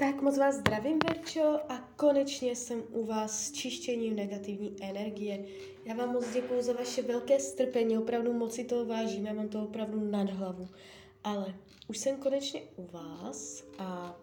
Tak moc vás zdravím, Verčo, a konečně jsem u vás s čištěním negativní energie. Já vám moc děkuju za vaše velké strpení, opravdu moc si toho vážím, já mám to opravdu nad hlavu. Ale už jsem konečně u vás a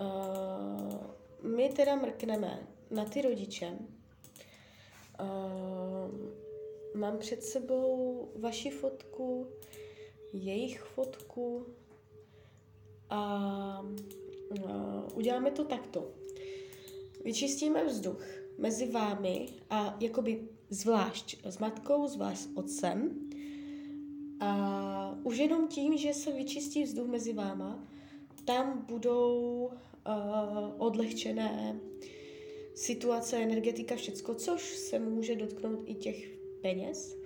uh, my teda mrkneme na ty rodiče. Uh, mám před sebou vaši fotku, jejich fotku a uděláme to takto. Vyčistíme vzduch mezi vámi a jakoby zvlášť s matkou, zvlášť s otcem. A už jenom tím, že se vyčistí vzduch mezi váma, tam budou uh, odlehčené situace, energetika, všecko, což se může dotknout i těch peněz,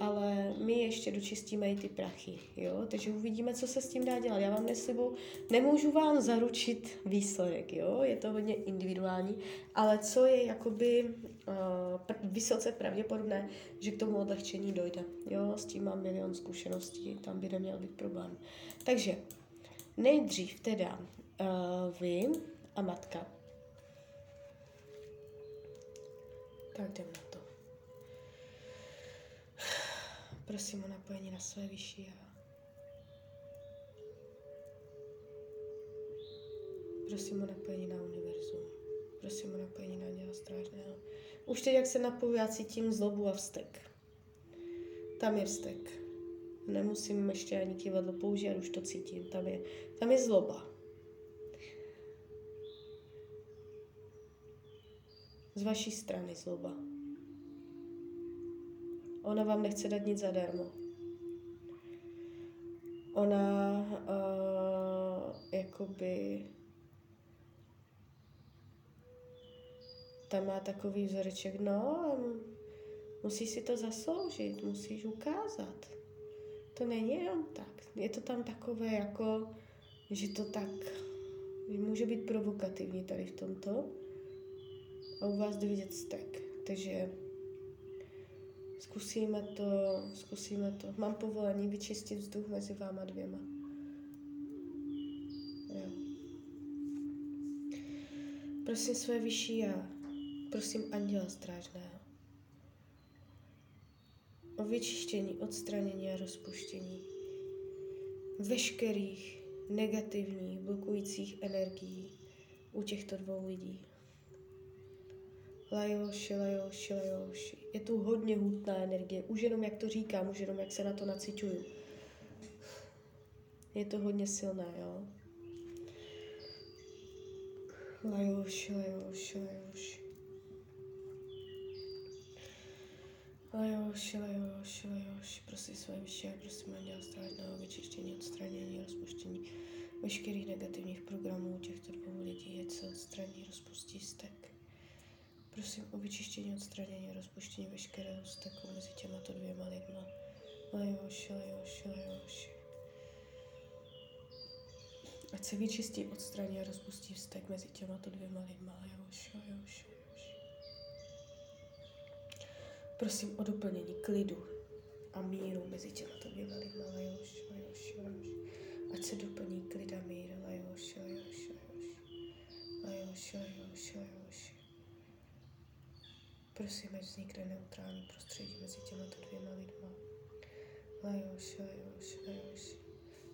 ale my ještě dočistíme i ty prachy, jo, takže uvidíme, co se s tím dá dělat. Já vám neslibu, nemůžu vám zaručit výsledek, jo, je to hodně individuální, ale co je jakoby uh, vysoce pravděpodobné, že k tomu odlehčení dojde, jo, s tím mám milion zkušeností, tam by neměl být problém. Takže nejdřív teda uh, vy a matka. Tak jdeme Prosím o napojení na své vyšší já. Prosím o napojení na univerzum. Prosím o napojení na děla strážného. Už teď, jak se napoju, já cítím zlobu a vztek. Tam je vztek. Nemusím ještě ani kývadlo použít, už to cítím. Tam je, tam je zloba. Z vaší strany zloba. Ona vám nechce dát nic zadarmo. Ona uh, jakoby tam má takový vzoreček, no, musíš si to zasloužit, musíš ukázat. To není jenom tak. Je to tam takové jako, že to tak může být provokativní tady v tomto. A u vás vidět stek. Takže Zkusíme to, zkusíme to. Mám povolení vyčistit vzduch mezi váma dvěma. Jo. Prosím své vyšší já. Prosím anděla strážného. O vyčištění, odstranění a rozpuštění veškerých negativních blokujících energií u těchto dvou lidí. Lajoši, lajoši, lajoši. Je tu hodně hutná energie. Už jenom jak to říkám, už jenom jak se na to nacituju. Je to hodně silné, jo. Lajoši, lajoši, lajoši. Lajoši, lajoši, lajoši. Prosím své vyšší, prosím Anděla strážného vyčištění, odstranění, rozpuštění veškerých negativních programů těchto dvou lidí, ať se odstraní, rozpustí stek. Prosím o vyčištění, odstranění, rozpuštění veškerého steku mezi těmato dvěma lidma. Lajoši, lajoši, lajoši. Ať se vyčistí, odstraní a rozpustí vztek mezi těmato dvěma lidma. Lajoši, lajoši, lajoši. Prosím o doplnění klidu a míru mezi těmato dvěma lidma. Lajoši, lajoši, lajoši. Ať se doplní klid Prosím, ať vznikne neutrální prostředí mezi těmito dvěma lidma. Lajoš, lajoš, lajoš.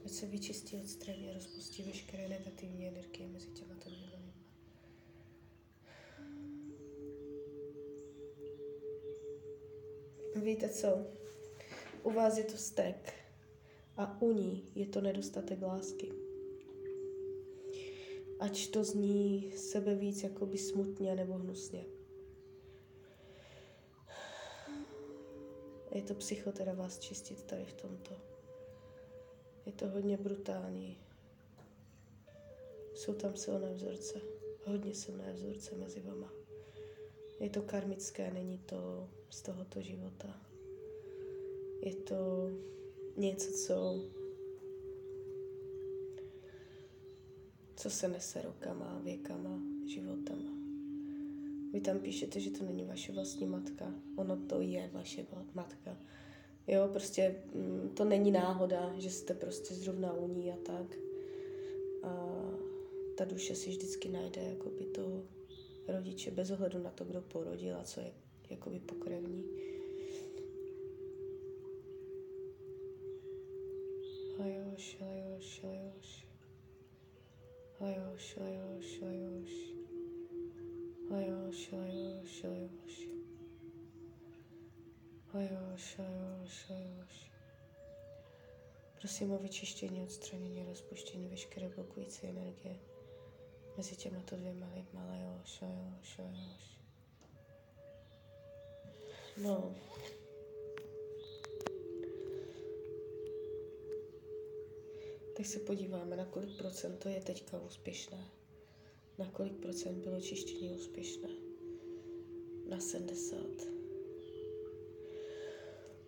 Ať se vyčistí, odstraní a rozpustí veškeré negativní energie mezi těmito dvěma lidma. Víte co? U vás je to stek a u ní je to nedostatek lásky. Ať to zní sebe víc jakoby smutně nebo hnusně. Je to psycho teda vás čistit tady v tomto. Je to hodně brutální. Jsou tam silné vzorce, hodně silné vzorce mezi vama. Je to karmické, není to z tohoto života. Je to něco, co, co se nese rokama, věkama, životama. Vy tam píšete, že to není vaše vlastní matka. Ono to je vaše matka. Jo, prostě mm, to není náhoda, že jste prostě zrovna u ní a tak. A ta duše si vždycky najde jakoby toho rodiče bez ohledu na to, kdo porodil a co je jakoby pokrevní. Lajoš, lajoš, lajoš. Lajoš, lajoš, lajoš. Prosím o vyčištění, odstranění, rozpuštění veškeré blokující energie mezi těmato dvěma lidma. Lajoš, lajoš, lajoš. No. Tak se podíváme, na kolik procent to je teďka úspěšné. Na kolik procent bylo čištění úspěšné. Na 70.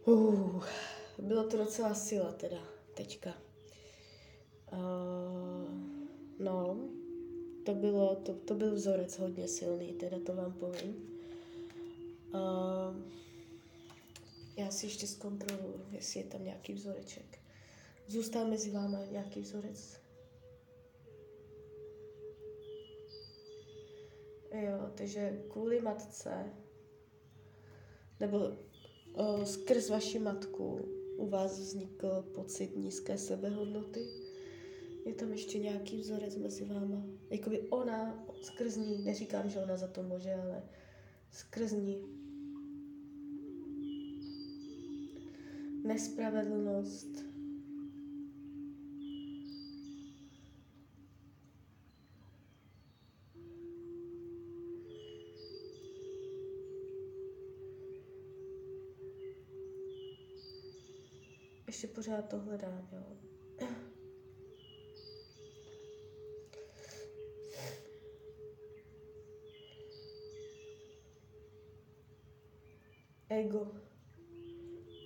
Uh, bylo to docela sila teda, teďka. Uh, no, to, bylo, to, to byl vzorec hodně silný, teda to vám povím. Uh, já si ještě zkontroluji, jestli je tam nějaký vzoreček. Zůstal mezi váma nějaký vzorec? Jo, takže kvůli matce, nebo o, skrz vaši matku u vás vznikl pocit nízké sebehodnoty. Je tam ještě nějaký vzorec mezi váma. Jakoby ona, skrz ní, neříkám, že ona za to může, ale skrz ní. Nespravedlnost, ještě pořád to hledám, jo. Ego.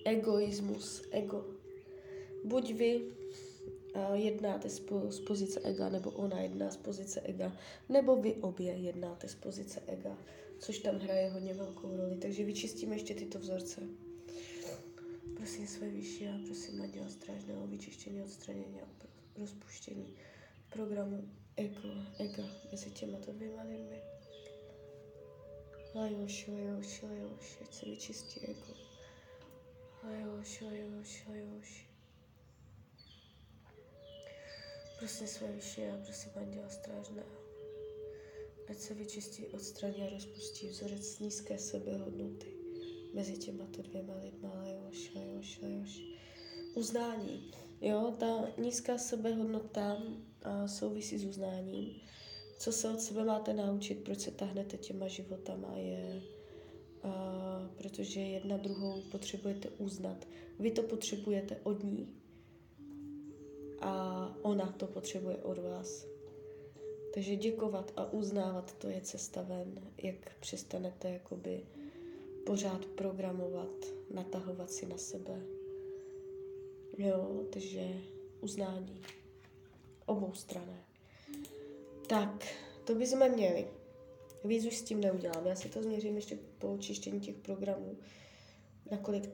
Egoismus. Ego. Buď vy uh, jednáte z, po, z pozice ega, nebo ona jedná z pozice ega, nebo vy obě jednáte z pozice ega, což tam hraje hodně velkou roli. Takže vyčistíme ještě tyto vzorce. Prosím své vyšší a prosím Anděla Strážného vyčištění, odstranění a rozpuštění programu ego, ega mezi těmato dvěma lidmi. Lajoš, lajoš, lajoš, ať se vyčistí ego. Lajoš, lajoš, lajoš. Prosím své vyšší a prosím Anděla Strážného. Ať se vyčistí, odstraní a rozpustí vzorec nízké sebehodnoty mezi těma to dvěma lidma, lajoš, lajoš, lajoš. Uznání. Jo, ta nízká sebehodnota a, souvisí s uznáním. Co se od sebe máte naučit, proč se tahnete těma životama, je, a, protože jedna druhou potřebujete uznat. Vy to potřebujete od ní a ona to potřebuje od vás. Takže děkovat a uznávat, to je cesta ven, jak přestanete jakoby pořád programovat, natahovat si na sebe. Jo, takže uznání. Obou strané. Tak, to bychom měli. Víc už s tím neudělám. Já si to změřím ještě po očištění těch programů. Nakolik,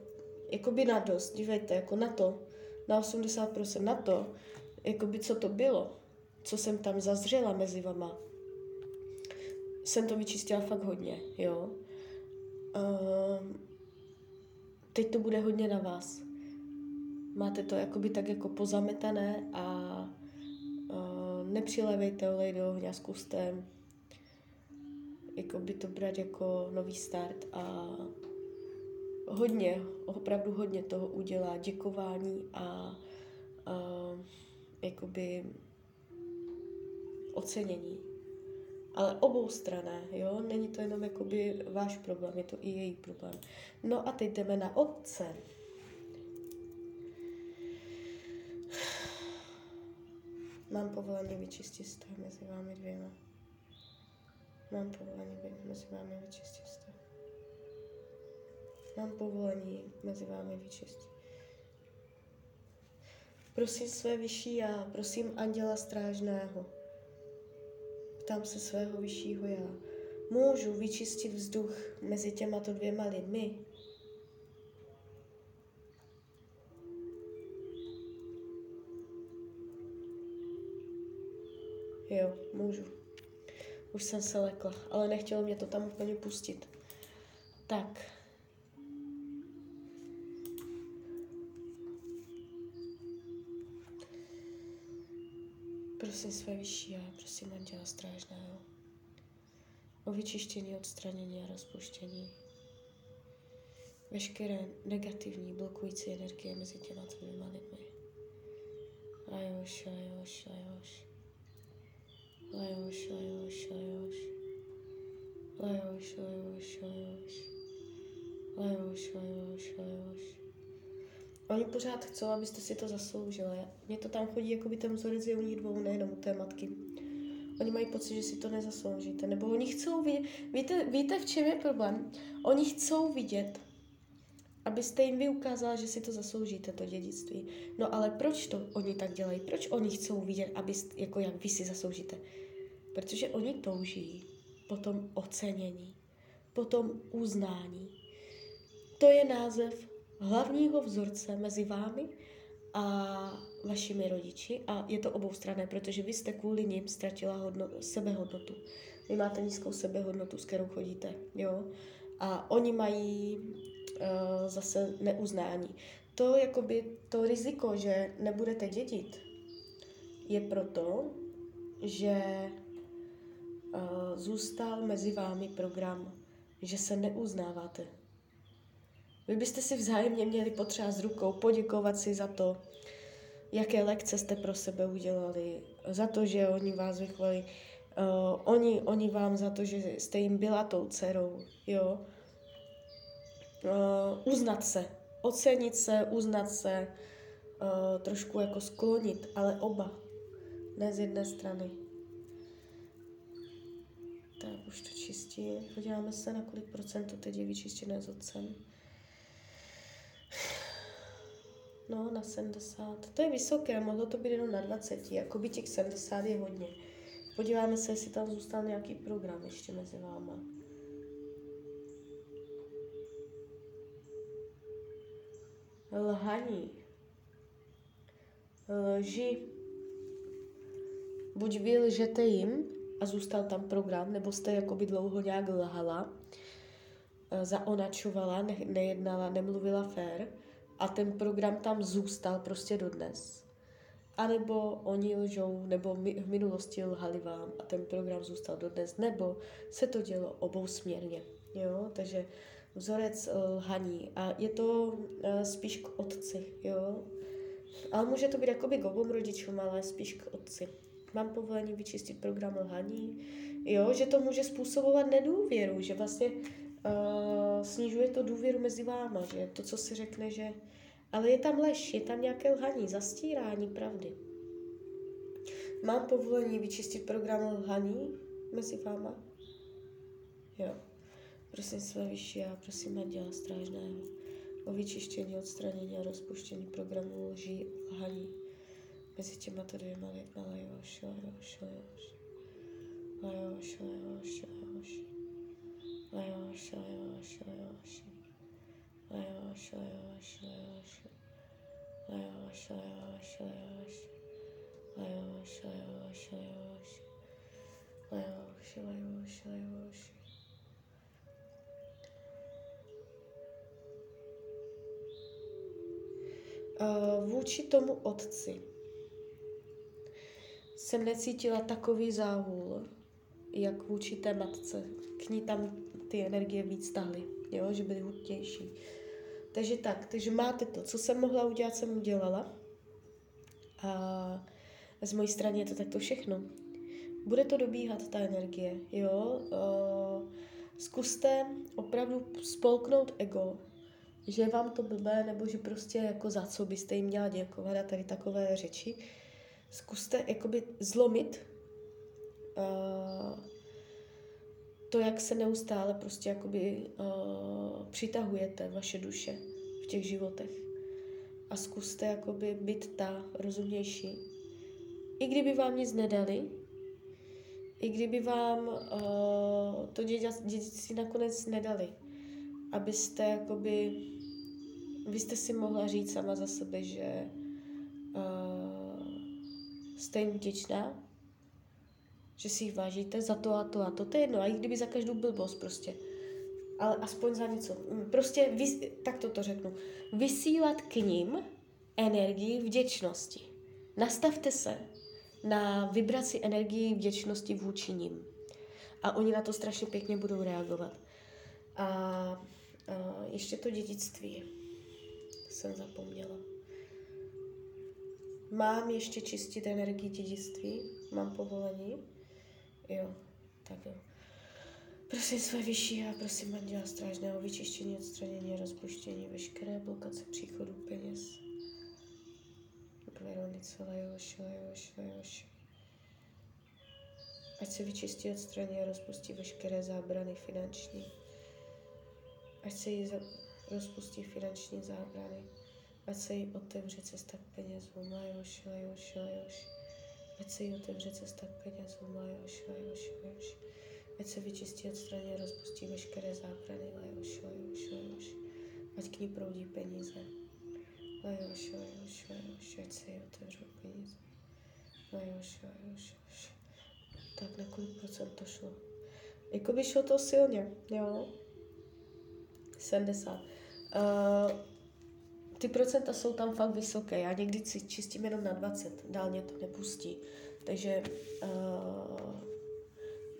jakoby na dost, dívejte, jako na to, na 80% na to, jakoby co to bylo, co jsem tam zazřela mezi vama. Jsem to vyčistila fakt hodně, jo. Uh, teď to bude hodně na vás. Máte to jakoby tak jako pozametané a uh, nepřilevejte olej do ohně, zkuste jakoby to brát jako nový start a hodně, opravdu hodně toho udělá děkování a uh, jakoby ocenění ale obou strané, jo, není to jenom jakoby váš problém, je to i její problém. No a teď jdeme na otce. Mám povolení vyčistit vztah mezi vámi dvěma. Mám povolení mezi vámi vyčistit vztah. Mám povolení mezi vámi vyčistit. Prosím své vyšší já, prosím anděla strážného, Ptám se svého vyššího já. Můžu vyčistit vzduch mezi těmato dvěma lidmi? Jo, můžu. Už jsem se lekla, ale nechtělo mě to tam úplně pustit. Tak. Prosím své vyšší a prosím Anděla Strážného o vyčištění, odstranění a rozpuštění veškeré negativní blokující energie mezi těma tvými lidmi. Lajoš, lajoš, lajoš. Lajoš, lajoš, lajoš. Lajoš, lajoš, lajoš. Lajoš, lajoš, lajoš. Oni pořád chcou, abyste si to zasloužili. Mně to tam chodí, jako by ten vzorec je u nich dvou, nejenom u té matky. Oni mají pocit, že si to nezasloužíte. Nebo oni chcou vidět... Víte, víte, v čem je problém? Oni chcou vidět, abyste jim vy ukázala, že si to zasloužíte, to dědictví. No ale proč to oni tak dělají? Proč oni chcou vidět, abyste, jako jak vy si zasloužíte? Protože oni touží potom ocenění, potom uznání. To je název hlavního vzorce mezi vámi a vašimi rodiči a je to oboustranné, protože vy jste kvůli nim ztratila hodno, sebehodnotu. Vy máte nízkou sebehodnotu, s kterou chodíte, jo? A oni mají uh, zase neuznání. To, jakoby, to riziko, že nebudete dědit, je proto, že uh, zůstal mezi vámi program, že se neuznáváte. Vy byste si vzájemně měli potřást rukou, poděkovat si za to, jaké lekce jste pro sebe udělali, za to, že oni vás vychovali, uh, oni, oni vám za to, že jste jim byla tou dcerou, jo. Uh, uznat se, ocenit se, uznat se, uh, trošku jako sklonit, ale oba, ne z jedné strany. Tak už to čistí. Podíváme se, na kolik procentů teď je vyčištěné s otcem. No, na 70. To je vysoké, mohlo to být jenom na 20. Jako by těch 70 je hodně. Podíváme se, jestli tam zůstal nějaký program ještě mezi váma. Lhaní. Lži. Buď vy lžete jim a zůstal tam program, nebo jste jakoby dlouho nějak lhala, zaonačovala, ne, nejednala, nemluvila fér, a ten program tam zůstal prostě dodnes. A nebo oni lžou, nebo my, v minulosti lhali vám a ten program zůstal dodnes, nebo se to dělo obousměrně. Jo? Takže vzorec eh, lhaní. A je to uh, spíš k otci. Jo? Ale může to být jakoby k obou rodičům, ale spíš k otci. Mám povolení vyčistit program lhaní. Jo, že to může způsobovat nedůvěru, že vlastně uh, snižuje to důvěru mezi váma, že to, co si řekne, že... Ale je tam lež, je tam nějaké lhaní, zastírání pravdy. Mám povolení vyčistit program lhaní mezi váma? Jo. Prosím své vyšší a prosím Anděla Strážného o vyčištění, odstranění a rozpuštění programu lží lhaní mezi těma to dvěma lidma. Lajoš, lajoš, lajoš. Lajoš, lajoš, lajoš. Vůči tomu otci jsem necítila takový záhul, jak vůči té matce. K ní tam ty energie víc tahly, jo, že byly hutnější. Takže tak, takže máte to, co jsem mohla udělat, jsem udělala. A z mojí strany je to takto všechno. Bude to dobíhat ta energie, jo. Zkuste opravdu spolknout ego, že vám to blbé, nebo že prostě jako za co byste jim měla děkovat a tady takové řeči. Zkuste jakoby zlomit uh, to, jak se neustále prostě jakoby uh, přitahujete vaše duše v těch životech. A zkuste jakoby být ta rozumnější. I kdyby vám nic nedali, i kdyby vám uh, to dědictví nakonec nedali, abyste jakoby, vy jste si mohla říct sama za sebe, že uh, jste jim vděčná, že si jich vážíte za to a to a to, to je jedno, a i kdyby za každou blbost prostě. Ale aspoň za něco. Prostě, vys, tak to řeknu, vysílat k ním energii vděčnosti. Nastavte se na vibraci energii vděčnosti vůči ním. A oni na to strašně pěkně budou reagovat. A, a ještě to dědictví. Jsem zapomněla. Mám ještě čistit energii dědictví? Mám povolení? Jo, tak jo. Prosím své vyšší a prosím Anděla Strážného vyčištění, odstranění, rozpuštění, veškeré blokace příchodu peněz. Veronice, Lejoš, Lejoš, Lejoš. Ať se vyčistí, odstraní a rozpustí veškeré zábrany finanční. Ať se jí za, rozpustí finanční zábrany. Ať se jí otevře cesta k penězům. Lajoš, lajoš, lajoš. Ať se jí otevře cesta k penězům. Lajoš, lajoš, lajoš. Ať se vyčistí, odstraní a rozpustí veškeré zábrany. Lajoš, lajoš, lajoš. Ať k ní proudí peníze. Lajoš, lajoš, lajoš. Ať se jí otevřou peníze. Lajoš, lajoš, lajoš. Tak na kolik procent to šlo? Jakoby šlo to silně, jo. 70. Uh, ty procenta jsou tam fakt vysoké. Já někdy si čistím jenom na 20, dál mě to nepustí. Takže uh,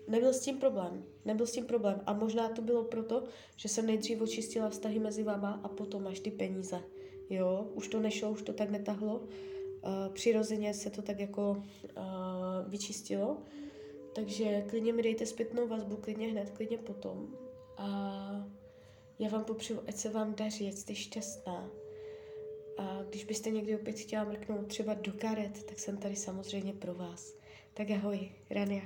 nebyl s tím problém. Nebyl s tím problém. A možná to bylo proto, že jsem nejdřív očistila vztahy mezi váma a potom až ty peníze. Jo, už to nešlo, už to tak netahlo. Uh, přirozeně se to tak jako uh, vyčistilo. Takže klidně mi dejte zpětnou vazbu, klidně hned, klidně potom. A já vám popřeju, ať se vám daří, ať jste šťastná. A když byste někdy opět chtěla mrknout třeba do karet, tak jsem tady samozřejmě pro vás. Tak ahoj, Rania.